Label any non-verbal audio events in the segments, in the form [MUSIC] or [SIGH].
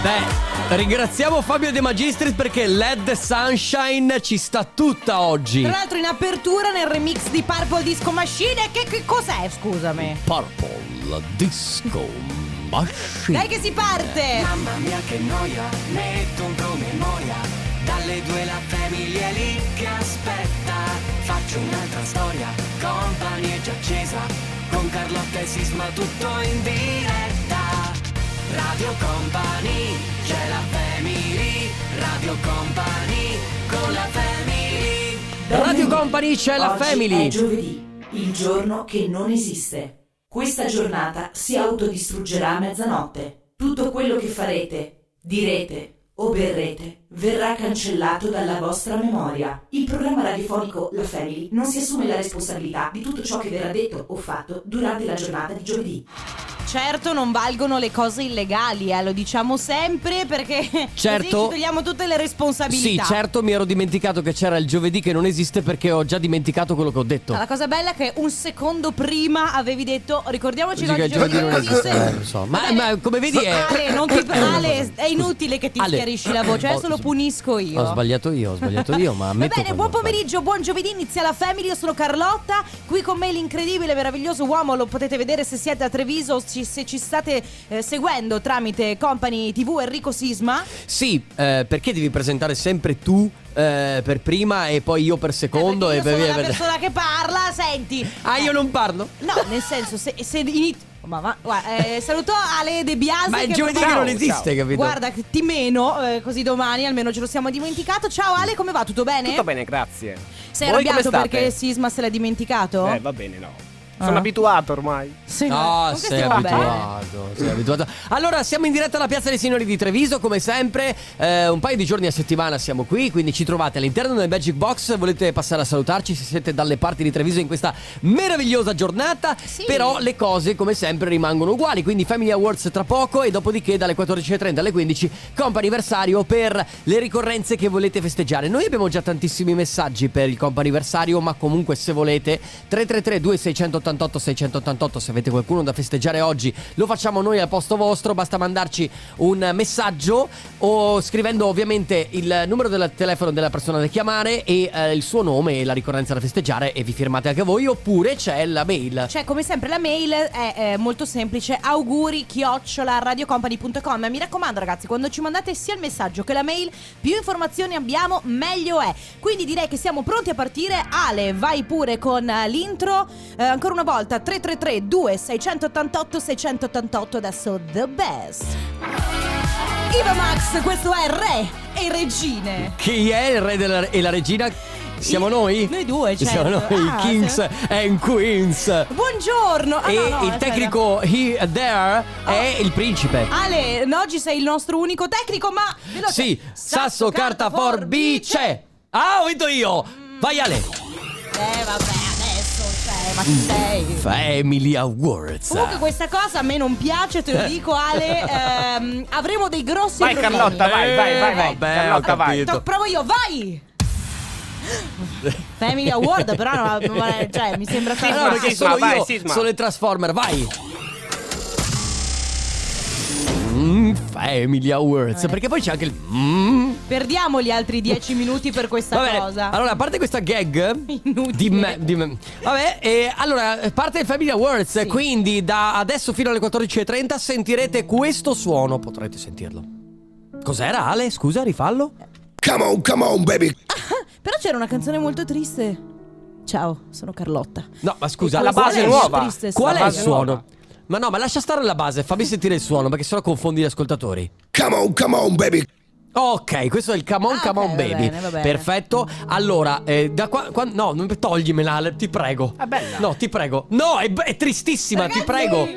Beh, ringraziamo Fabio De Magistris perché LED Sunshine ci sta tutta oggi. Tra l'altro in apertura nel remix di Purple Disco Machine, che, che cos'è, scusami? Purple Disco [LAUGHS] Machine. Dai che si parte! Mamma mia che noia, metto un promemoria Dalle due la famiglia è lì che aspetta Faccio un'altra storia, company è già accesa Con Carlotta e Sisma tutto in diretta Radio Company, c'è la family Radio Company, con la family Radio Company c'è la Oggi Family. È giovedì, il giorno che non esiste. Questa giornata si autodistruggerà a mezzanotte. Tutto quello che farete, direte o berrete verrà cancellato dalla vostra memoria. Il programma radiofonico La Family non si assume la responsabilità di tutto ciò che verrà detto o fatto durante la giornata di giovedì. Certo non valgono le cose illegali, eh, lo diciamo sempre perché Certo. [LAUGHS] così ci togliamo tutte le Sì, responsabilità. certo, mi ero dimenticato che c'era il giovedì che non esiste perché ho già dimenticato quello che ho detto. La cosa bella è che un secondo prima avevi detto ricordiamoci che il giovedì non esiste. Eh, so. Ma, ma come vedi è... Ale, non ti- [COUGHS] Ale, è inutile che ti Ale. schiarisci la voce, adesso Ho- lo punisco io. Ho sbagliato io, ho sbagliato io, ma Va bene, buon pomeriggio, buon giovedì, inizia la Family, io sono Carlotta, qui con me l'incredibile, meraviglioso uomo, lo potete vedere se siete a Treviso, ci- se ci state eh, seguendo tramite Company TV Enrico Sisma. Sì, eh, perché devi presentare sempre tu eh, per prima e poi io per secondo Eh, e io per sono la persona che parla, senti. Ah, io non parlo? No, nel senso, se, se. Ma, ma guarda, eh, saluto Ale De Biasi. Ma è che giovedì che non esiste, capito? Guarda, ti meno, eh, così domani almeno ce lo siamo dimenticato. Ciao Ale, come va? Tutto bene? Tutto bene, grazie. Sei Voi arrabbiato perché Sisma se l'ha dimenticato? Eh, va bene, no. Sono Ah. abituato ormai. Sì, No, comunque sei stiamo bene. abituato, sei abituato. Allora, siamo in diretta alla Piazza dei Signori di Treviso, come sempre. Eh, un paio di giorni a settimana siamo qui, quindi ci trovate all'interno del Magic Box. Volete passare a salutarci se siete dalle parti di Treviso in questa meravigliosa giornata. Sì. Però le cose, come sempre, rimangono uguali. Quindi Family Awards tra poco e dopodiché dalle 14.30 alle 15 comp'anniversario per le ricorrenze che volete festeggiare. Noi abbiamo già tantissimi messaggi per il comp'anniversario, ma comunque se volete 333 2688 688 se avete qualcuno da festeggiare oggi, lo facciamo noi al posto vostro, basta mandarci un messaggio o scrivendo ovviamente il numero del telefono della persona da chiamare e eh, il suo nome e la ricorrenza da festeggiare e vi firmate anche voi oppure c'è la mail. Cioè, come sempre, la mail è, eh, molto semplice: auguri chiocciola radiocompany.com. Mi raccomando, ragazzi, quando ci mandate sia il messaggio che la mail, più informazioni abbiamo, meglio è. Quindi direi che siamo pronti a partire. Ale, vai pure con eh, l'intro. Eh, ancora una volta: 333 2688 688. Adesso The Best. Iva Max, questo è Re e Regine. Chi è il re della- e la regina? Siamo noi? Noi due, certo. Siamo noi, Ah, Kings se- and Queens. Buongiorno. Ah, e no, no, il aspetta. tecnico He There è il principe. Ale, oggi sei il nostro unico tecnico, ma. Sì, sasso, carta, forbice. Ah, ho vinto io. Vai Ale. Eh, vabbè, ma chi sei? Family Awards. Comunque questa cosa a me non piace, te lo dico Ale, ehm, avremo dei grossi Vai, problemi. Carlotta, vai, vai, vai, vai. Eh, vabbè, Carlotta, ho vai. capito. To- provo io, vai! Family Award, però no, ma- cioè, mi sembra no, Sisma, perché Sisma, sono vai, io, Sisma. sono il Transformer, vai. Mm, Family Awards, Eh. perché poi c'è anche il mm. Perdiamo gli altri dieci minuti per questa Va bene, cosa. Allora, a parte questa gag Inutile. di me, di me- Vabbè, e allora parte il Family Awards, Sì. quindi da adesso fino alle 14:30 sentirete questo suono, potrete sentirlo. Cos'era Ale? Scusa, rifallo. Come on, come on, baby. [LAUGHS] Però c'era una canzone molto triste. Ciao, sono Carlotta. No, ma scusa, la base è nuova. triste, Qual è il suono? nuova. Ma no, ma lascia stare la base, fammi sentire il suono perché sennò confondi gli ascoltatori. Come on, come on, baby. Ok, questo è il Come On, Ah, Come ok, On va Baby. bene, va bene. Perfetto. Allora, eh, da qua, qua- no, non toglimela, Ale, ti prego. È bella. No, ti prego. No, è, è tristissima, ti Ragazzi, prego.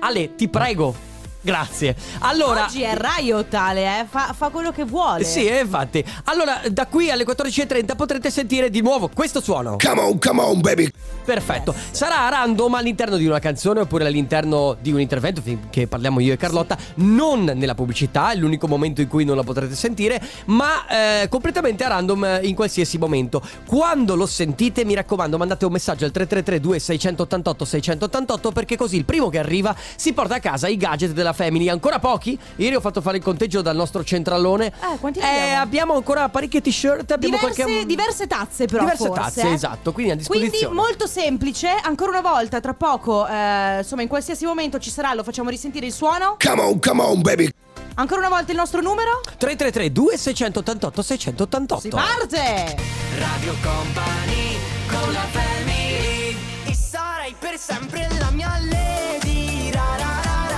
Ale, ti prego. Grazie. Allora. Oggi è Riot, Ale, eh? fa, fa quello che vuole. Sì, eh, infatti. Allora, da qui alle 14.30 potrete sentire di nuovo questo suono. Come on, come on, baby. Perfetto. Sarà random all'interno di una canzone oppure all'interno di un intervento che parliamo io e Carlotta. Non nella pubblicità, è l'unico momento in cui non la potrete sentire, ma eh, completamente a random eh, in qualsiasi momento. Quando lo sentite, mi raccomando, mandate un messaggio al 333 2688 688 perché così il primo che arriva si porta a casa i gadget della della Family. Ancora pochi? Ieri ho fatto fare il conteggio dal nostro centralone. Eh, quanti ne Eh, abbiamo? abbiamo ancora parecchie t-shirt. Abbiamo Diverse, qualche... diverse tazze però Diverse forse, tazze, eh. esatto, quindi a Quindi disposizione. molto semplice, ancora una volta, tra poco, eh, insomma in qualsiasi momento ci sarà, lo facciamo risentire il suono. Come on, come on, baby. Ancora una volta il nostro numero? 333 2688 688 Si parte! Radio Company con la family E sarai per sempre la mia ra.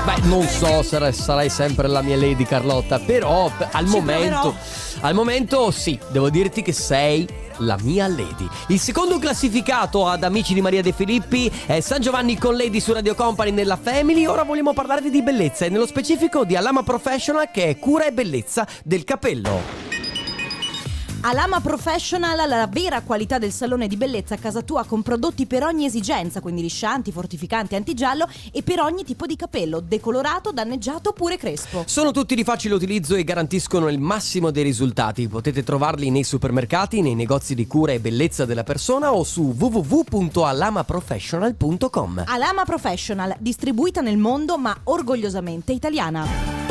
Beh, non so se sarai sempre la mia lady Carlotta, però al Ci momento al momento sì, devo dirti che sei la mia lady. Il secondo classificato ad Amici di Maria De Filippi è San Giovanni con Lady su Radio Company nella Family. Ora vogliamo parlarvi di bellezza e nello specifico di Alama Professional che è cura e bellezza del capello. Alama Professional, la vera qualità del salone di bellezza a casa tua con prodotti per ogni esigenza, quindi liscianti, fortificanti, antigiallo e per ogni tipo di capello, decolorato, danneggiato oppure crespo. Sono tutti di facile utilizzo e garantiscono il massimo dei risultati. Potete trovarli nei supermercati, nei negozi di cura e bellezza della persona o su www.alamaprofessional.com. Alama Professional, distribuita nel mondo ma orgogliosamente italiana.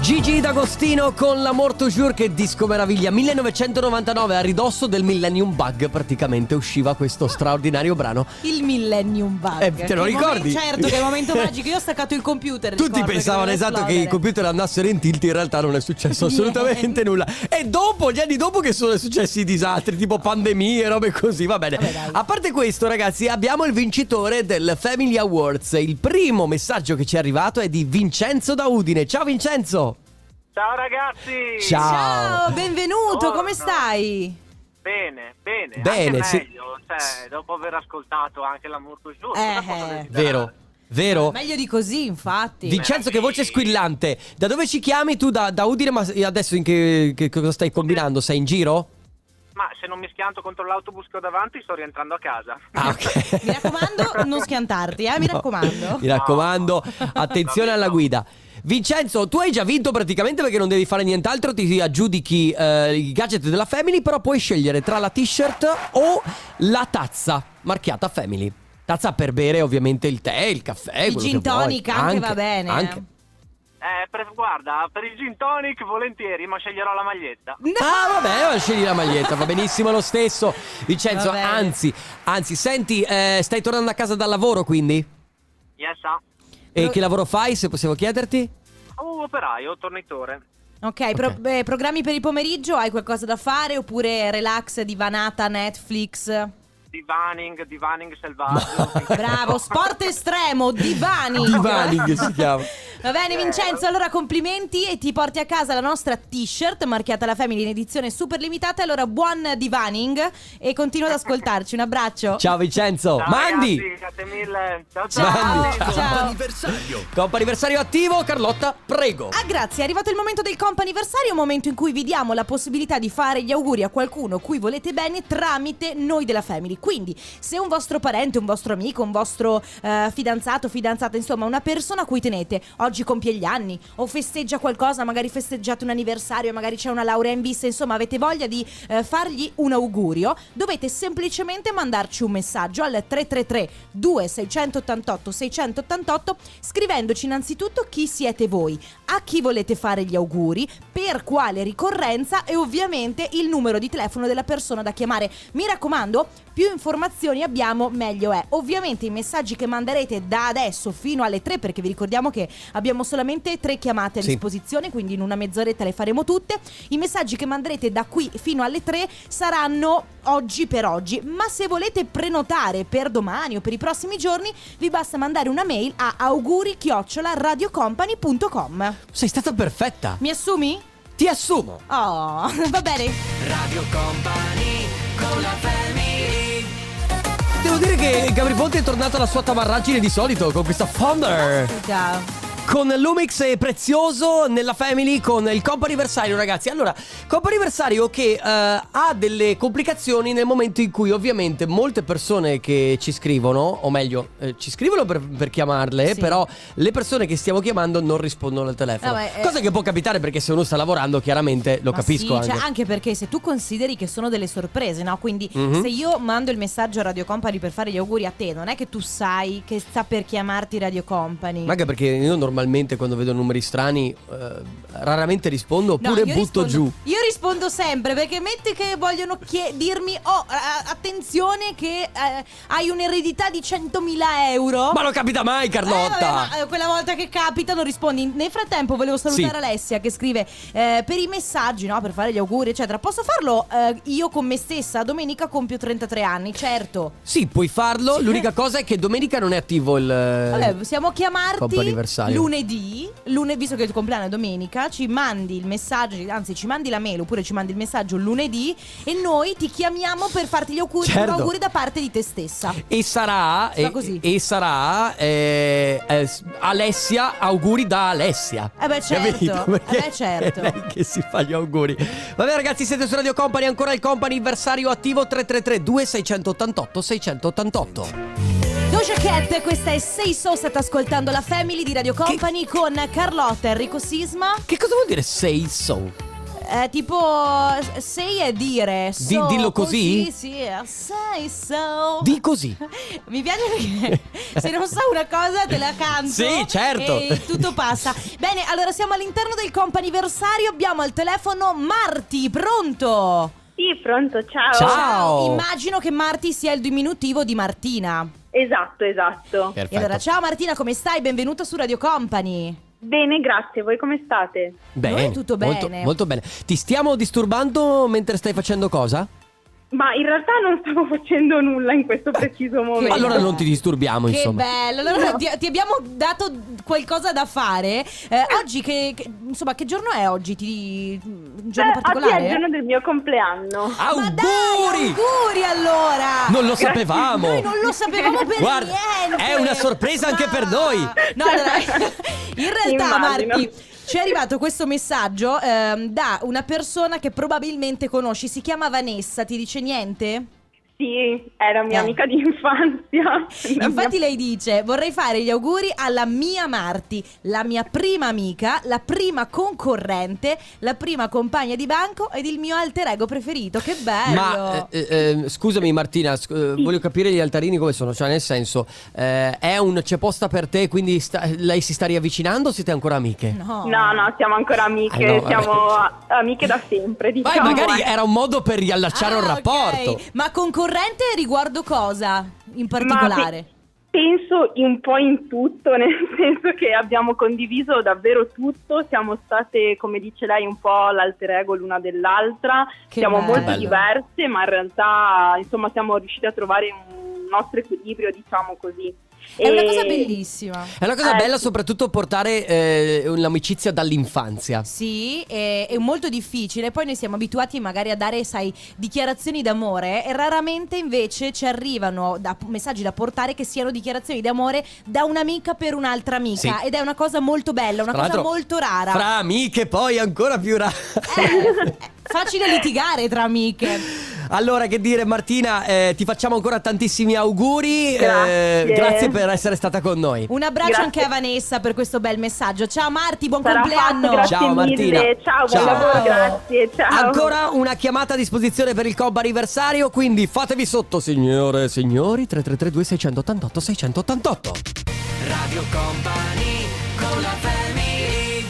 Gigi D'Agostino con l'Amor Toujours che disco meraviglia 1999 a ridosso del Millennium Bug praticamente usciva questo straordinario brano Il Millennium Bug. Eh, te lo Che ricordi? momen- certo, che momento [LAUGHS] magico. Io ho staccato il computer. Tutti pensavano doveva esatto che i computer andassero in tilt, in realtà non è successo [LAUGHS] assolutamente nulla. E dopo, gli anni dopo che sono successi i disastri, tipo pandemie e robe così, va bene. Vabbè. A parte questo, ragazzi, abbiamo il vincitore del Family Awards. Il primo messaggio che ci è arrivato è di Vincenzo da Udine. Ciao Vincenzo! Ciao ragazzi! Ciao! Ciao, benvenuto, Buongiorno. come stai? Bene, bene. Bene, anche sì. meglio, cioè, dopo aver ascoltato anche la Murto Giù. Eh, eh. Vero? Vero? Meglio di così, infatti. Vincenzo, che voce squillante. Da dove ci chiami tu? Da, da Udine, ma adesso in che, che cosa stai combinando? Sei in giro? Ma se non mi schianto contro l'autobus che ho davanti sto rientrando a casa. Ah, ok. Mi raccomando, non schiantarti, eh, mi No, raccomando. Mi raccomando, attenzione alla no. guida. Vincenzo, tu hai già vinto praticamente perché non devi fare nient'altro, ti aggiudichi eh, i gadget della Family, però puoi scegliere tra la t-shirt o la tazza marchiata Family. Tazza per bere ovviamente il tè, il caffè, Il gin tonic anche va bene, eh. Anche. Eh, per- guarda, per il gin tonic volentieri, ma sceglierò la maglietta. No! Ah, vabbè, scegli la maglietta, va benissimo lo stesso. Vincenzo, anzi, anzi, senti, eh, stai tornando a casa dal lavoro quindi? Yes, ah. E Pro- che lavoro fai, se possiamo chiederti? Oh, operaio, tornitore. Ok, pro- beh, programmi per il pomeriggio? Hai qualcosa da fare? Oppure relax, divanata, Netflix? Divaning, divaning selvaggio. Bravo, sport estremo, divani. Divaning si chiama. Va bene Vincenzo, allora complimenti e ti porti a casa la nostra t-shirt marchiata la Family in edizione super limitata. Allora buon divaning e continua ad ascoltarci. Un abbraccio. Ciao Vincenzo, Ciao, Mandi! ragazzi, grazie mille. Ciao, Ciao. ciao. Mandi, ciao. Ciao. Coppa anniversario attivo, Carlotta, prego. Ah, grazie, è arrivato il momento del comp'anniversario, un momento in cui vi diamo la possibilità di fare gli auguri a qualcuno cui volete bene tramite noi della Family. Quindi, se un vostro parente, un vostro amico, un vostro eh, fidanzato, fidanzata, insomma, una persona a cui tenete, oggi compie gli anni o festeggia qualcosa, magari festeggiate un anniversario, magari c'è una laurea in vista, insomma, avete voglia di eh, fargli un augurio, dovete semplicemente mandarci un messaggio al 333 2688 688 scrivendoci innanzitutto chi siete voi, a chi volete fare gli auguri, per quale ricorrenza e ovviamente il numero di telefono della persona da chiamare. Mi raccomando, più informazioni abbiamo meglio è. Ovviamente i messaggi che manderete da adesso fino alle 3 perché vi ricordiamo che abbiamo solamente tre chiamate a Sì. disposizione, quindi in una mezz'oretta le faremo tutte. I messaggi che manderete da qui fino alle 3 saranno oggi per oggi, ma se volete prenotare per domani o per i prossimi giorni vi basta mandare una mail a auguri-radiocompany.com. Sei stata perfetta. Mi assumi? Ti assumo. Oh, [LAUGHS] va bene. Radio Company con la Devo dire che Gabri Ponte è tornato alla sua tamarragine di solito con questa Thunder. Ciao. Con Lumix e Prezioso nella Family con il compo anniversario ragazzi Allora, compo anniversario che eh, ha delle complicazioni nel momento in cui ovviamente molte persone che ci scrivono O meglio, eh, ci scrivono per, per chiamarle Sì. Però le persone che stiamo chiamando non rispondono al telefono Vabbè, eh. Cosa che può capitare perché se uno sta lavorando chiaramente lo Ma capisco sì, anche cioè, anche perché se tu consideri che sono delle sorprese, no? Quindi Mhm. se io mando il messaggio a Radio Company per fare gli auguri a te, non è che tu sai che sta per chiamarti Radio Company. Ma anche perché io normalmente quando vedo numeri strani eh, raramente rispondo No, oppure io butto rispondo- giù. Io rispondo sempre perché metti che vogliono chie- dirmi oh attenzione che eh, hai un'eredità di 100.000 euro. Ma non capita mai, Eh, Carlotta! vabbè, ma, eh, quella volta che capita non rispondi. Nel frattempo volevo salutare Sì. Alessia che scrive eh, per i messaggi, no? Per fare gli auguri, eccetera. Posso farlo eh, io con me stessa? Domenica compio 33 anni, certo. Sì, puoi farlo. L'unica cosa è che domenica non è attivo il. Vabbè, possiamo chiamarti comp'anniversario. Lunedì, lune- visto che il compleanno è domenica, ci mandi il messaggio, anzi ci mandi la mail oppure ci mandi il messaggio lunedì e noi ti chiamiamo per farti gli auguri, Certo. auguri da parte di te stessa. E sarà. E, così. e sarà. eh, eh, Alessia, auguri da Alessia. Eh beh, certo. Perché Eh beh, certo. [LAUGHS] È lei che si fa gli auguri. Vabbè, ragazzi, siete su Radio Company. Ancora il company anniversario attivo 333 2688 688. Doja Cat, questa è Sei So, state ascoltando la Family di Radio Company con Carlotta, Enrico Sisma. Che cosa vuol dire say so? Eh, tipo, sei è dire. Di- so, dillo così? Sì, sei so. Di così. [LAUGHS] Mi piace perché se non so una cosa te la canto. Sì, certo. E tutto passa. Bene, allora siamo all'interno del comp'anniversario. Abbiamo al telefono Marti, pronto? Sì, pronto, ciao. Ciao. Immagino che Marti sia il diminutivo di Martina. Esatto, esatto. E allora, ciao Martina, come stai? Benvenuta su Radio Company. Bene, grazie. Voi come state? Bene. Noi tutto Molto, bene. molto bene. Ti stiamo disturbando mentre stai facendo cosa? Ma in realtà non stavo facendo nulla in questo preciso momento. Allora non ti disturbiamo, Che insomma. bello, allora ti, ti abbiamo dato qualcosa da fare. Eh, oggi che, che- insomma, che giorno è oggi? Ti, un giorno Eh, Oggi è particolare? il giorno del mio compleanno. Ma dai, Auguri! auguri allora! Non lo sapevamo! Noi non lo sapevamo per Guarda, niente. è una sorpresa anche per noi. No, allora, [LAUGHS] in realtà, Immagino. Marti, ci è arrivato questo messaggio ehm, da una persona che probabilmente conosci. Si chiama Vanessa, ti dice niente? Sì, era mia Eh. amica di infanzia. [LAUGHS] Infatti mia- lei dice vorrei fare gli auguri alla mia Marti, la mia prima amica, la prima concorrente, la prima compagna di banco ed il mio alter ego preferito. Che bello! Ma eh, eh, scusami Martina, sc- eh, voglio capire gli altarini come sono, cioè nel senso eh, è un c'è posta per te, quindi sta- lei si sta riavvicinando o siete ancora amiche? no. No, no, siamo ancora amiche, Ah, no, siamo amiche da sempre, Vai, diciamo. magari eh. era un modo per riallacciare Ah, un rapporto. Ma concorrente riguardo cosa in particolare? pe- penso un po' in tutto, [LAUGHS] nel senso che abbiamo condiviso davvero tutto, siamo state, come dice lei, un po' l'alter ego l'una dell'altra, Che siamo bello. molto diverse, ma in realtà insomma siamo riusciti a trovare un nostro equilibrio, diciamo così. È una cosa bellissima. È una cosa Eh, bella sì. soprattutto portare eh, un'amicizia dall'infanzia. Sì, è, è molto difficile. Poi noi siamo abituati magari a dare, sai, dichiarazioni d'amore e raramente invece ci arrivano da- messaggi da portare che siano dichiarazioni d'amore da un'amica per un'altra amica. Sì. Ed è una cosa molto bella, una Tra cosa molto rara. Fra amiche poi ancora più rara. Eh, è facile litigare tra amiche. [LAUGHS] Allora, che dire Martina, eh, ti facciamo ancora tantissimi auguri. Grazie. eh, grazie per essere stata con noi. Un abbraccio Grazie. anche a Vanessa per questo bel messaggio. Ciao Marti, buon Sarà compleanno. fatto, Ciao, mille. Martina. Ciao, Ciao. buon lavoro, grazie. Ciao. Ancora una chiamata a disposizione per il combo anniversario, quindi fatevi sotto, signore e signori, 3332 688 688. Radio Company con la family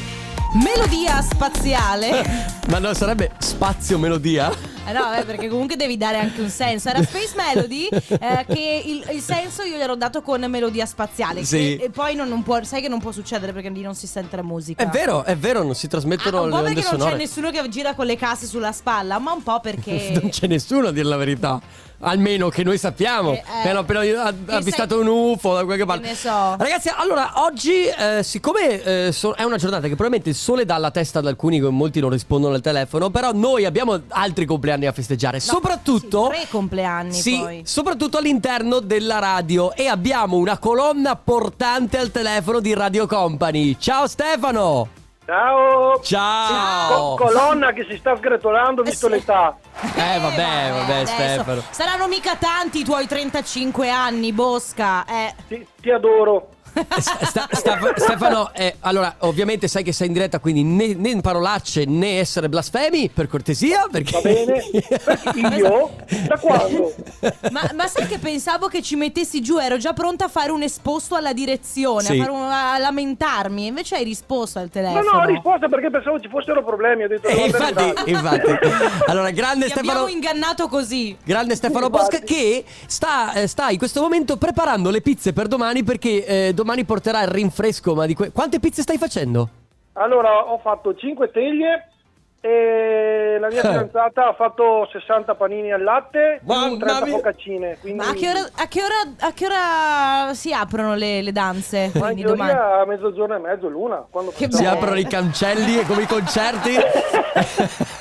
Melodia spaziale. [LAUGHS] Ma non sarebbe spazio melodia? Eh no, eh, perché comunque devi dare anche un senso. Era Space Melody eh, che il, il senso io gliel'ho dato con melodia spaziale. Sì. che- e poi non, non può, sai che non può succedere perché lì non si sente la musica. È vero, è vero, non si Ah, trasmettono un le po' perché non sonore. c'è nessuno che gira con le casse sulla spalla, ma un po' [LAUGHS] perché. Non c'è nessuno a dire la verità. Almeno che noi sappiamo. Eh, eh. Hanno appena avvistato sai- un UFO da qualche parte. ne so. Ragazzi, allora oggi, eh, siccome eh, so- è una giornata che probabilmente il sole dà alla testa ad alcuni, che molti non rispondono al telefono, però noi abbiamo altri compleanni da festeggiare. No, soprattutto. sì, tre compleanni Sì, poi. soprattutto all'interno della radio. E abbiamo una colonna portante al telefono di Radio Company. Ciao Stefano! Ciao! Ciao! Co- colonna che si sta sgretolando visto sì. l'età. Eh, vabbè, vabbè, adesso. Stefano. Saranno mica tanti i tuoi 35 anni, Bosca. Eh. Ti, ti adoro. Sta- sta- Stefano, eh, allora ovviamente sai che sei in diretta, quindi né, né parolacce né essere blasfemi, per cortesia. Perché... Va bene? [LAUGHS] Io? Da quando? Ma, ma sai che pensavo che ci mettessi giù? Ero già pronta a fare un esposto alla direzione, Sì. a, un- a lamentarmi. Invece hai risposto al No, telefono. no, ho risposto perché pensavo ci fossero problemi. Ho detto Eh, no, infatti, infatti. Allora, grande Ti Stefano. abbiamo ingannato così. Grande Stefano Bosca che sta, eh, sta in questo momento preparando le pizze per domani perché eh, domani porterà il rinfresco. Ma di que- Quante pizze stai facendo? Allora, ho fatto 5 teglie e la mia Eh. fidanzata ha fatto 60 panini al latte più 30 mia. focaccine. Quindi Ma a che ora, a che ora- a che ora si aprono le, le danze? Ma in domani. a mezzogiorno e mezzo, l'una. Quando Che Si bello. aprono i cancelli e come i concerti. [LAUGHS]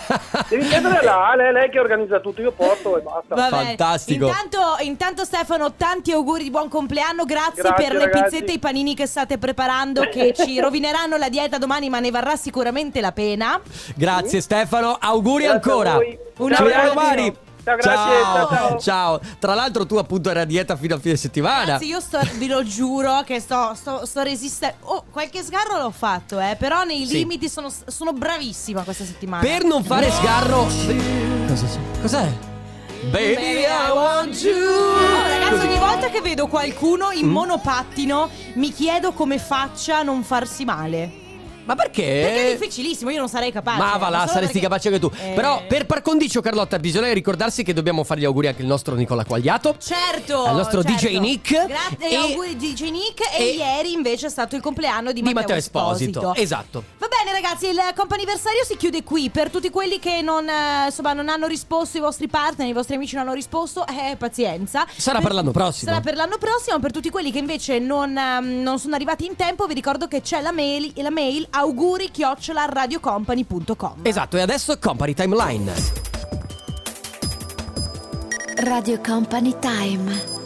Devi chiedere a là, lei, lei che organizza tutto, io porto e basta. Va bene. Fantastico. Intanto, intanto Stefano, tanti auguri di buon compleanno. Grazie, Grazie, per le ragazzi. pizzette e i panini che state preparando, che ci [LAUGHS] rovineranno la dieta domani, ma ne varrà sicuramente la pena. Grazie Stefano, auguri Grazie ancora. Un Ci vediamo abbraccio. domani. Ciao, grazie, ciao, ciao. Tra l'altro tu appunto eri a dieta fino a fine settimana. Ragazzi, io sto, vi lo giuro che sto, sto, sto resistendo. Oh, qualche sgarro l'ho fatto, eh. Però nei Sì. limiti sono, sono bravissima questa settimana. Per non fare sgarro. Cosa c'è? Cos'è? Baby, I want you. Oh, ragazzi, ogni volta che vedo qualcuno Mm. in monopattino, mi chiedo come faccia a non farsi male. Ma perché? Perché è difficilissimo, io non sarei capace. Ma va là, saresti perché- capace anche tu. Eh, Però per par condicio, Carlotta, bisogna ricordarsi che dobbiamo fare gli auguri anche al nostro Nicola Quagliato. Certo Al nostro certo. DJ Nick. Grazie, E- auguri DJ Nick E, e- ieri invece è stato il compleanno di, Di Matteo Esposito. Esatto. Va bene ragazzi, il comp'anniversario si chiude qui Per tutti quelli che non, eh, insomma, non hanno risposto I vostri partner, i vostri amici non hanno risposto Eh, pazienza Sarà per l'anno prossimo. Sarà per l'anno prossimo Per tutti quelli che invece non, ehm, non sono arrivati in tempo Vi ricordo che c'è la mail, la mail auguri chiocciola radiocompany.com Esatto, e adesso Company Timeline. Radio Company Time.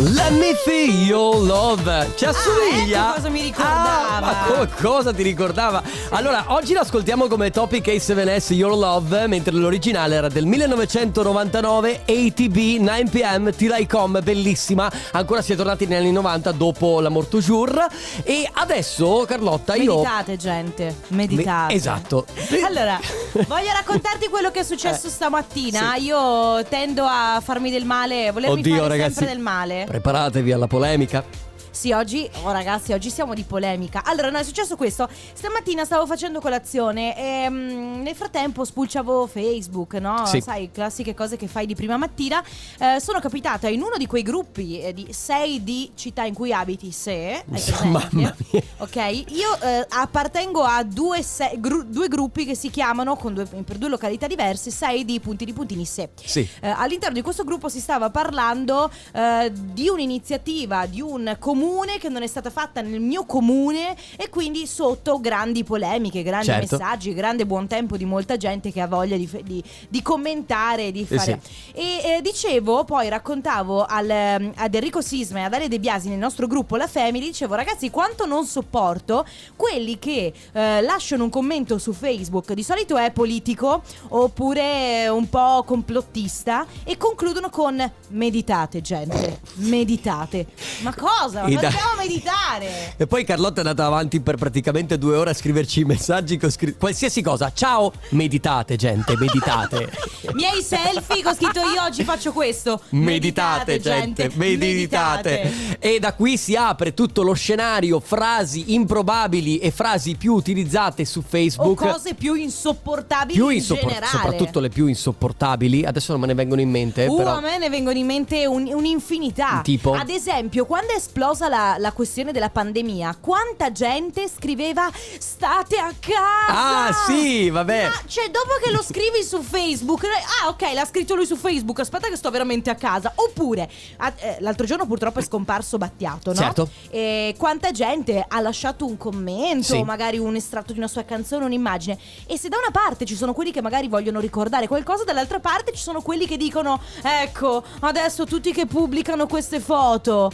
Let me feel your love. Ci assomiglia? ecco cosa mi ricordava. Ah, ma co- cosa ti ricordava? Allora, oggi l'ascoltiamo come Topic A7S Your Love, mentre l'originale era del 1999 ATB 9pm T-Rai.com, bellissima. Ancora si è tornati negli anni 90 dopo la mort toujours e adesso Carlotta io Meditate gente, meditate Me- esatto. [LAUGHS] Allora, voglio raccontarti quello che è successo Eh, stamattina Io tendo a farmi del male, volermi Oddio, fare ragazzi. sempre del male Preparatevi alla polemica. Sì, oggi, oh ragazzi, oggi siamo di polemica. Allora, no, è successo questo. Stamattina stavo facendo colazione e mm, nel frattempo spulciavo Facebook, no? Sì. Sai, classiche cose che fai di prima mattina. Eh, sono capitata in uno di quei gruppi eh, di 6 di città in cui abiti, se. [LAUGHS] Mamma mia. Ok, io eh, appartengo a due, se- gru- due gruppi che si chiamano, con due- per due località diverse, 6 di puntini puntini se. Sì. Eh, all'interno di questo gruppo si stava parlando eh, di un'iniziativa di un comune che non è stata fatta nel mio comune e quindi sotto grandi polemiche, grandi Certo. messaggi, grande buon tempo di molta gente che ha voglia di, di- di commentare, di Eh fare. E eh, dicevo, poi raccontavo al, ehm, ad Enrico Sisma e ad Ale De Biasi nel nostro gruppo La Family, dicevo ragazzi quanto non sopporto quelli che eh, lasciano un commento su Facebook, di solito è politico oppure un po' complottista e concludono con meditate gente, meditate. Ma cosa? E da- meditare? E poi Carlotta è andata avanti per praticamente due ore a scriverci i messaggi con scri- qualsiasi cosa. Ciao, meditate gente, meditate. [LAUGHS] Miei selfie con scritto io oggi faccio questo. Meditate, gente, meditate. E da qui si apre tutto lo scenario, frasi improbabili e frasi più utilizzate su O Facebook. cose più insopportabili più in insoppor- generale. soprattutto le più insopportabili. Adesso non me ne vengono in mente, Uh, però. a me ne vengono in mente un- un'infinità. Tipo? Ad esempio, quando è esplosa la, la questione della pandemia, quanta gente scriveva state a casa? Ah, sì, vabbè. Ma, cioè, dopo che lo scrivi su Facebook, ah, ok, l'ha scritto lui su Facebook. Aspetta, che sto veramente a casa. Oppure, ah, eh, l'altro giorno purtroppo è scomparso Battiato, no? Certo. E quanta gente ha lasciato un commento, Sì. magari un estratto di una sua canzone, un'immagine. E se da una parte ci sono quelli che magari vogliono ricordare qualcosa, dall'altra parte ci sono quelli che dicono: Ecco, adesso tutti che pubblicano queste foto.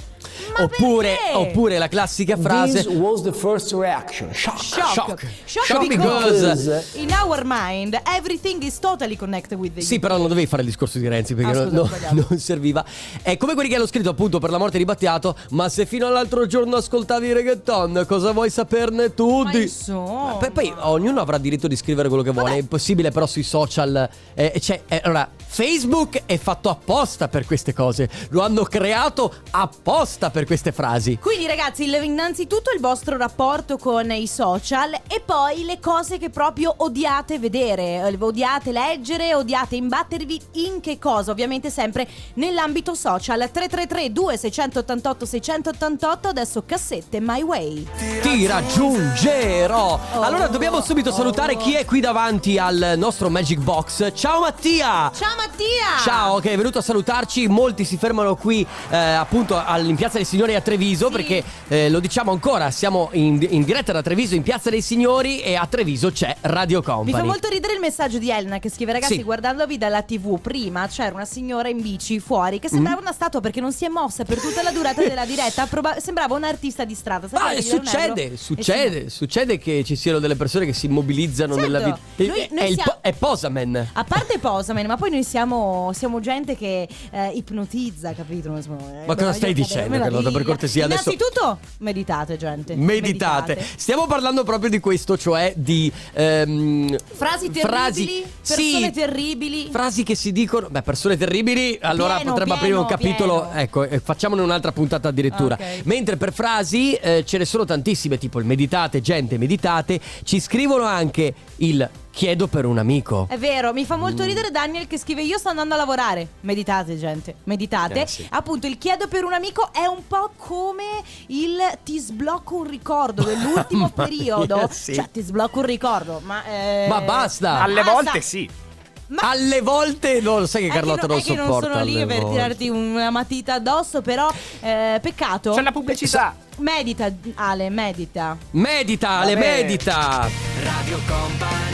Oppure, oppure la classica frase This was the first reaction. Shock. Shock. Shock. Shock Shock because because- in our mind everything is totally connected with the Sì, però non dovevi fare il discorso di Renzi perché Ah, non- non, serviva. È come quelli che hanno scritto appunto per la morte di Battiato. Ma se fino all'altro giorno ascoltavi reggaeton, cosa vuoi saperne tu? Di-". Ma poi, poi ognuno avrà diritto di scrivere quello che vuole. È impossibile, però, sui social. eh, c'è- eh, allora, Facebook è fatto apposta per queste cose. Lo hanno creato apposta per queste frasi. Quindi ragazzi, il- innanzitutto il vostro rapporto con i social e poi le cose che proprio odiate vedere, eh, odiate leggere, odiate imbattervi in che cosa? Ovviamente sempre nell'ambito social. 333 2688 688 adesso cassette My Way. Ti raggiungerò. Oh. Allora, dobbiamo subito salutare chi è qui davanti al nostro Magic Box. Ciao Mattia! Ciao Mattia! Ciao, che è venuto a salutarci. Molti si fermano qui, eh, appunto, all- in Piazza dei Signori a Treviso. Sì. Perché eh, lo diciamo ancora: siamo in, in diretta da Treviso, in Piazza dei Signori, e a Treviso c'è Radio Company. Mi fa molto ridere il messaggio di Elena che scrive ragazzi Sì. guardandovi dalla tv prima c'era una signora in bici fuori che sembrava Mm. una statua perché non si è mossa per tutta la durata [LAUGHS] della diretta proba- sembrava un artista di strada Ma un succede, succede, succede che ci siano delle persone che si immobilizzano Certo. nella vita. Noi- è, noi è siamo- po- è Posaman. a parte [LAUGHS] Posaman, ma poi noi siamo, siamo gente che eh, ipnotizza, capito? So, eh, Ma cosa stai dicendo, meraviglia. Carlotta, per cortesia, adesso- Innanzitutto, meditate, gente. Meditate. Stiamo parlando proprio di questo, cioè di ehm, Frasi terribili, frasi- persone sì, terribili. Frasi che si dicono, beh, persone terribili, allora Pieno, potremmo aprire un pieno, capitolo, pieno. ecco, eh, facciamone un'altra puntata addirittura. Ok. Mentre per frasi eh, ce ne sono tantissime, tipo il meditate, gente, meditate, ci scrivono anche il chiedo per un amico. È vero, mi fa Mm. molto ridere Daniel che scrive io sto andando a lavorare. Meditate gente, meditate. Eh, sì. Appunto il chiedo per un amico è un po' come il ti sblocco un ricordo dell'ultimo [LAUGHS] periodo. mia, sì. Cioè ti sblocco un ricordo, ma... eh, Ma basta. Alle basta. volte sì. Ma- Alle volte, no, lo sai che Carlotta non non sopporta. sono lì per volte. tirarti una matita addosso, però eh, peccato. C'è la pubblicità. Medita, Ale, medita. Medita, Ale, bene. medita. Radio Company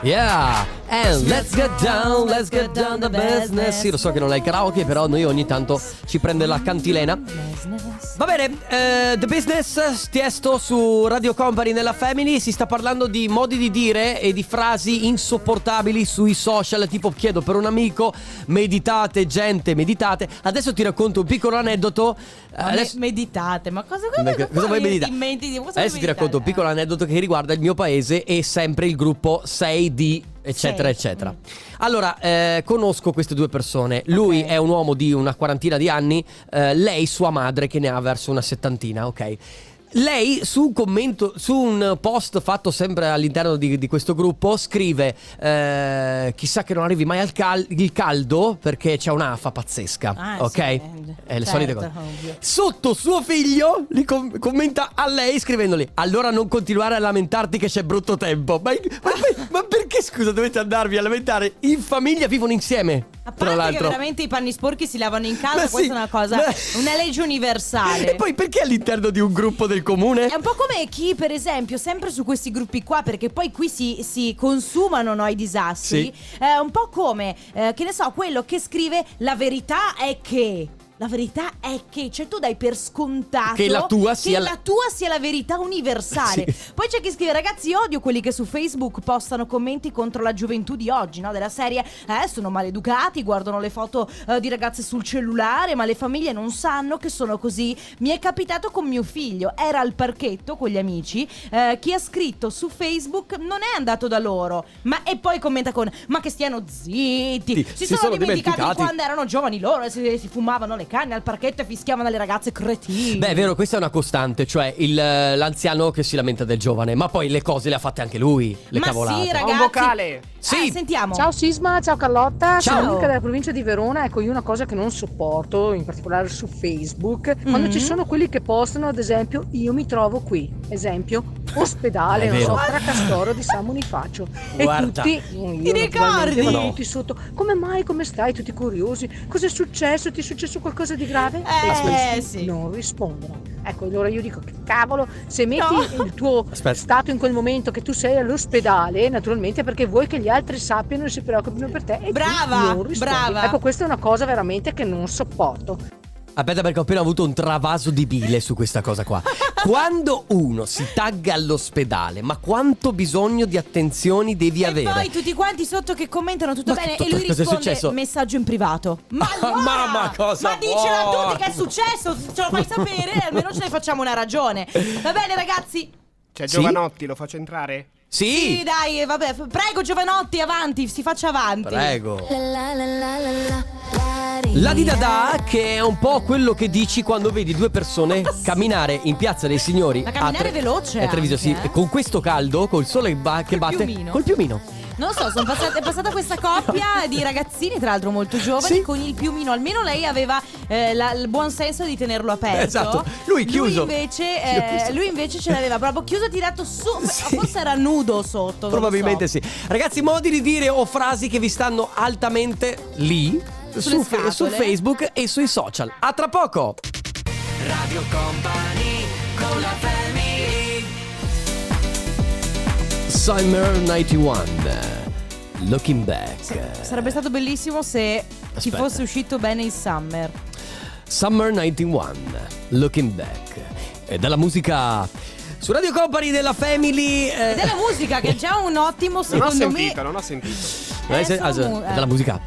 Yeah, and let's get down, let's get down the business. Sì, lo so che non il karaoke, però noi ogni tanto ci prende la cantilena. Va bene, eh, The Business, Tiesto su Radio Company nella Family. Si sta parlando di modi di dire e di frasi insopportabili sui social, tipo chiedo per un amico, meditate, gente, meditate. Adesso ti racconto un piccolo aneddoto. Ma me- Adesso, meditate, ma cosa, Cosa, cosa, cosa vuoi meditare? Adesso ti racconto un piccolo aneddoto che riguarda il mio paese e sempre il gruppo 6D, eccetera, Sei. eccetera. Allora, eh, conosco queste due persone. Lui Ok. è un uomo di una quarantina di anni, eh, lei sua madre che ne ha verso una settantina, ok? Lei su un commento, su un post fatto sempre all'interno di, di questo gruppo, scrive: eh, Chissà che non arrivi mai al cal- il caldo perché c'è un'afa pazzesca. Ah, ok? sì, eh, È le certo, solite cose. ovvio. Sotto suo figlio li com- commenta a lei scrivendoli: Allora non continuare a lamentarti che c'è brutto tempo. Ma, ma- ma- perché scusa dovete andarvi a lamentare? In famiglia vivono insieme. A tra parte che l'altro. veramente i panni sporchi si lavano in casa, Ma questa sì, è una cosa, ma- una legge universale. E poi perché all'interno di un gruppo del comune? È un po' come chi, per esempio, sempre su questi gruppi qua, perché poi qui si, si consumano no, i disastri. Sì. È un po' come, eh, che ne so, quello che scrive la verità è che. La verità è che, cioè tu dai per scontato Che la tua sia la- la tua sia la verità universale. [LAUGHS] Sì. Poi c'è chi scrive, ragazzi, odio quelli che su Facebook postano commenti contro la gioventù di oggi, no? Della serie, eh, sono maleducati, guardano le foto eh, di ragazze sul cellulare, ma le famiglie non sanno che sono così. Mi è capitato con mio figlio, era al parchetto con gli amici, eh, chi ha scritto su Facebook non è andato da loro, ma e poi commenta con, ma che stiano zitti, si, si sono, sono dimenticati, dimenticati. quando erano giovani loro, e si, si fumavano le canne al parchetto e fischiavano le ragazze cretine. Beh, è vero, questa è una costante, cioè il, eh, l'anziano che si lamenta del giovane, ma poi le cose le ha fatte anche lui, le Ma cavolate. sì, ragazzi. Un vocale. Sì. Eh, sentiamo. Ciao Sisma, ciao Carlotta, Ciao. sono Monica della provincia di Verona. Ecco, io una cosa che non sopporto, in particolare su Facebook, quando Mm. ci sono quelli che postano, ad esempio, io mi trovo qui, esempio, ospedale, [LAUGHS] non so, vero. Fracastoro di San Bonifacio. E tutti, io Ti ricordi? tutti sotto, come mai, come stai, tutti curiosi, cosa è successo, ti è successo qualcosa di grave? Eh, E sì. non rispondono. Ecco, allora io dico, che cavolo, se metti No. il tuo [LAUGHS] Aspetta. stato in quel momento che tu sei all'ospedale, naturalmente perché vuoi che gli altri sappiano e si preoccupino per te e tu Brava, brava. Ecco, questa è una cosa veramente che non sopporto. Aspetta perché ho appena avuto un travaso di bile su questa cosa qua. Quando uno si tagga all'ospedale, ma quanto bisogno di attenzioni devi E avere? poi tutti quanti sotto che commentano tutto Ma bene che- e lui risponde successo? messaggio in privato. [LAUGHS] Ma allora, Mamma, cosa Ma dicela a tutti che è successo, ce lo fai sapere, almeno ce ne facciamo una ragione. Va bene ragazzi? C'è Sì? Giovanotti, lo faccio entrare? Sì, Sì, dai, vabbè, prego Giovanotti, avanti, si faccia avanti. prego. La di Dada che è un po' quello che dici quando vedi due persone camminare in piazza dei signori. Ma a camminare Tre- veloce a Treviso, sì, anche, eh? con questo caldo, col sole che ba- che batte. piumino. Col piumino. Non so, passate- è passata questa coppia di ragazzini, tra l'altro molto giovani, Sì. con il piumino. Almeno lei aveva eh, la- il buon senso di tenerlo aperto. Esatto. Lui chiuso. Lui invece, eh, Chiuso. lui invece ce l'aveva proprio chiuso, tirato su. Sì. Forse era nudo sotto. Probabilmente so. sì. Ragazzi, modi di dire o frasi che vi stanno altamente lì. Su, fe- su. Facebook e sui social. A tra poco! Radio Company con la family Summer 91. Looking back. Sarebbe stato bellissimo se ci Aspetta. fosse uscito bene il summer. Summer 91. Looking back. E dalla musica su Radio Company della Family. eh, Ed è la musica che è già un ottimo, Non ho secondo sentito, me. non ho sentito. non è eh, se- sono ah, è eh. dalla musica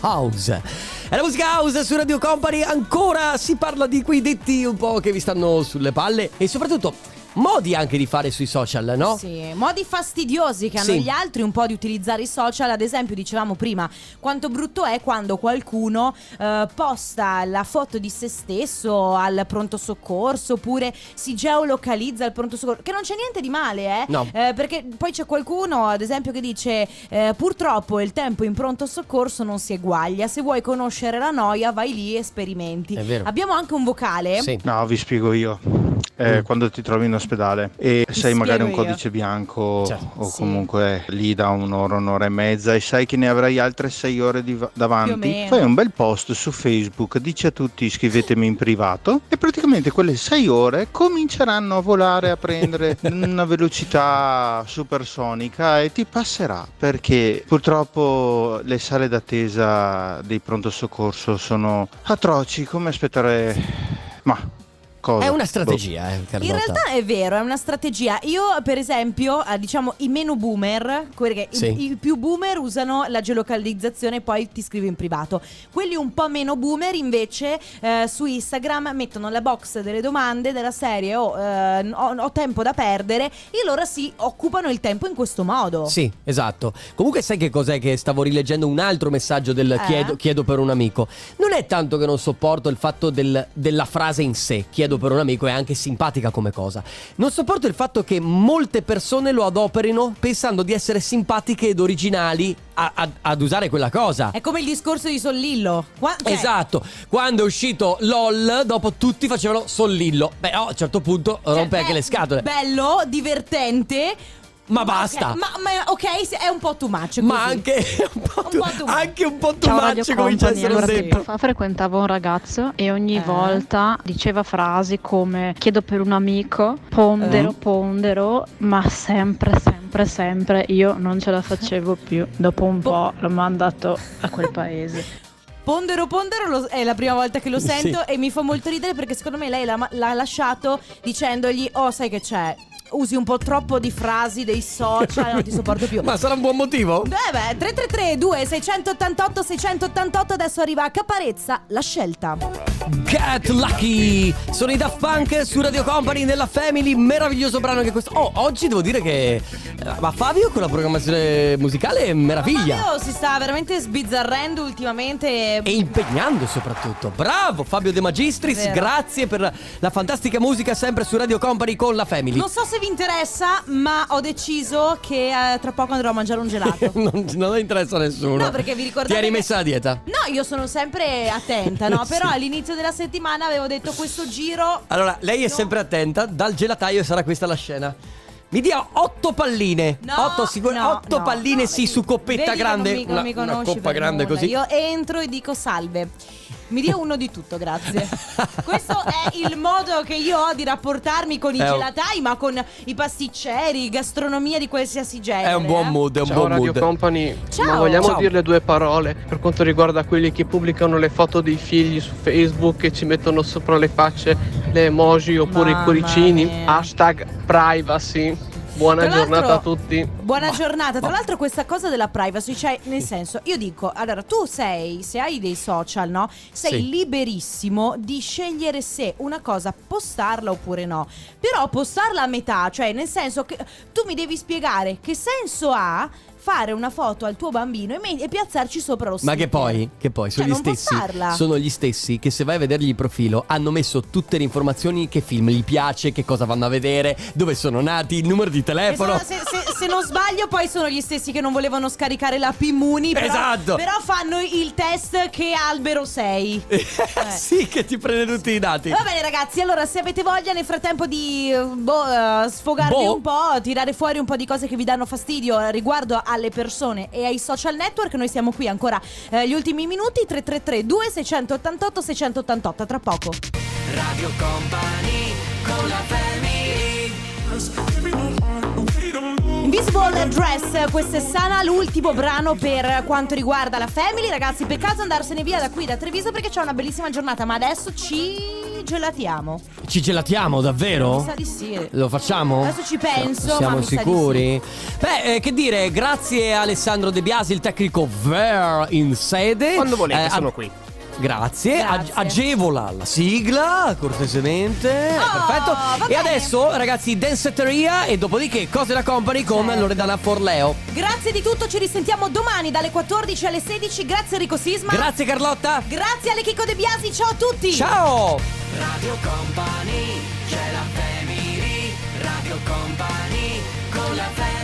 House. È la musica house su Radio Company. Ancora si parla di quei detti un po' che vi stanno sulle palle e soprattutto modi anche di fare sui social, no? Sì, modi fastidiosi che hanno Sì. gli altri un po' di utilizzare i social, ad esempio dicevamo prima quanto brutto è quando qualcuno eh, posta la foto di se stesso al pronto soccorso oppure si geolocalizza al pronto soccorso, che non c'è niente di male, eh? No. Eh, perché poi c'è qualcuno, ad esempio, che dice eh, purtroppo il tempo in pronto soccorso non si eguaglia, se vuoi conoscere la noia vai lì e sperimenti. È vero. Abbiamo anche un vocale. Sì. No, vi spiego io. Eh, Mm. Quando ti trovi in ospedale e sai magari un io. codice bianco Certo. o Sì. comunque lì da un'ora, un'ora e mezza e sai che ne avrai altre sei ore di- davanti, fai un bel post su Facebook, dici a tutti iscrivetemi in privato e praticamente quelle sei ore cominceranno a volare a prendere [LAUGHS] una velocità supersonica e ti passerà perché purtroppo le sale d'attesa dei pronto soccorso sono atroci come aspettare ma cosa È una Boh. strategia, eh, In Carlotta. realtà è vero, è una strategia. Io, per esempio, eh, diciamo i meno boomer, quelli che i- Sì. i, più boomer usano la geolocalizzazione e poi ti scrivi in privato. Quelli un po' meno boomer, invece, eh, su Instagram mettono la box delle domande della serie oh, eh, ho, ho tempo da perdere e loro si occupano il tempo in questo modo. Sì, esatto. Comunque sai che cos'è che stavo rileggendo un altro messaggio del Eh? chiedo, chiedo per un amico. Non è tanto che non sopporto il fatto del- della frase in sé, chiedo per un amico, è anche simpatica come cosa. Non sopporto il fatto che molte persone lo adoperino pensando di essere simpatiche ed originali a- a- ad usare quella cosa. È come il discorso di Sollillo. Qua- cioè, Esatto, quando è uscito LOL, dopo tutti facevano Sollillo. Beh, no, a un certo punto cioè, rompe anche è le scatole. Bello, divertente. Ma basta. ma, ma- ok, è un po' too much. Ma così. anche un po' Un tu- po' too much. anche un po' too Ciao much comincia a Company, essere un allora tempo fa frequentavo un ragazzo e ogni Eh. volta diceva frasi come chiedo per un amico, pondero, Eh. pondero, ma sempre, sempre, sempre io non ce la facevo più. Dopo un po' l'ho mandato a quel paese. Pondero Pondero lo- è la prima volta che lo Sì. sento e mi fa molto ridere perché secondo me lei l'ha, l'ha lasciato dicendogli oh sai che c'è usi un po' troppo di frasi dei social non ti sopporto più. [LAUGHS] Ma sarà un buon motivo? Eh beh 333 2688 688 adesso arriva a Caparezza la scelta. Get Lucky Sono i Daft Punk su Radio Company nella Family Meraviglioso brano che questo. Oh, oggi devo dire che eh, Ma Fabio con la programmazione musicale è meraviglia. Mario si sta veramente sbizzarrendo ultimamente. E impegnando soprattutto. Bravo Fabio De Magistris Vero. Grazie per la fantastica musica sempre su Radio Company con la Family. Non so se vi vi interessa, ma ho deciso che eh, tra poco andrò a mangiare un gelato. [LAUGHS] non, non interessa a nessuno. No, perché vi ricordate Ti hai che- rimessa la dieta? No, io sono sempre attenta, no? [LAUGHS] Sì. Però all'inizio della settimana avevo detto questo giro. Allora, lei è sempre attenta, dal gelataio sarà questa la scena. Mi dia otto palline. No, otto, sicur- no, otto no, palline, no, sì, su coppetta Vedi grande. non mi, non una, mi una conosci coppa grande nulla. così. Io entro e dico salve. Mi dia uno di tutto, grazie. [LAUGHS] Questo è il modo che io ho di rapportarmi con i È un- gelatai, ma con i pasticceri, gastronomia di qualsiasi genere. È un buon eh. mood, è un Ciao buon Radio mood. Company, Ciao. ma vogliamo Ciao. dirle due parole per quanto riguarda quelli che pubblicano le foto dei figli su Facebook e ci mettono sopra le facce le emoji oppure Mamma i cuoricini? mia. Hashtag privacy. Buona Tra giornata a tutti. Buona giornata. Tra l'altro questa cosa della privacy, cioè nel senso, io dico, allora tu sei, se hai dei social, no? Sei Sì. liberissimo di scegliere se una cosa postarla oppure no. Però postarla a metà, cioè nel senso che tu mi devi spiegare che senso ha fare una foto al tuo bambino e, me- e piazzarci sopra lo Ma sticker. che poi, che poi sono Cioè, gli stessi. Sono gli stessi che se vai a vedergli il profilo hanno messo tutte le informazioni che film gli piace, che cosa vanno a vedere, dove sono nati, il numero di telefono. sono- se, se- se non sbaglio, poi sono gli stessi che non volevano scaricare l'app Immuni. Però, Esatto. Però fanno il test che albero sei. [LAUGHS] sì, che ti prende tutti i dati. Va bene ragazzi, allora se avete voglia nel frattempo di eh, boh, eh, sfogarvi Boh. un po', tirare fuori un po' di cose che vi danno fastidio eh, riguardo alle persone e ai social network, noi siamo qui ancora eh, gli ultimi minuti 333 2688 688 tra poco. Radio Company con la Invisible Dress, questa è Sana, l'ultimo brano per quanto riguarda la Family. Ragazzi, per caso andarsene via da qui, da Treviso, perché c'è una bellissima giornata, ma adesso ci gelatiamo. Ci gelatiamo davvero? Mi sa di sì. Lo facciamo? Adesso ci penso, Siamo sicuri? Beh, eh, che dire, grazie a Alessandro De Biasi, il tecnico Ver in sede. Quando volete, Eh, sono a- qui. Grazie. Grazie. Ag- agevola la sigla, cortesemente. Oh, eh, Perfetto. E adesso, ragazzi, Danceteria e dopodiché Cose da Company con certo. Loredana Forleo. Grazie di tutto, ci risentiamo domani dalle 14 alle 16. Grazie Rico Sisma. Grazie Carlotta. Grazie alle Chico De Biasi. Ciao a tutti. Ciao. Radio Company, c'è la family. Radio Company con la family.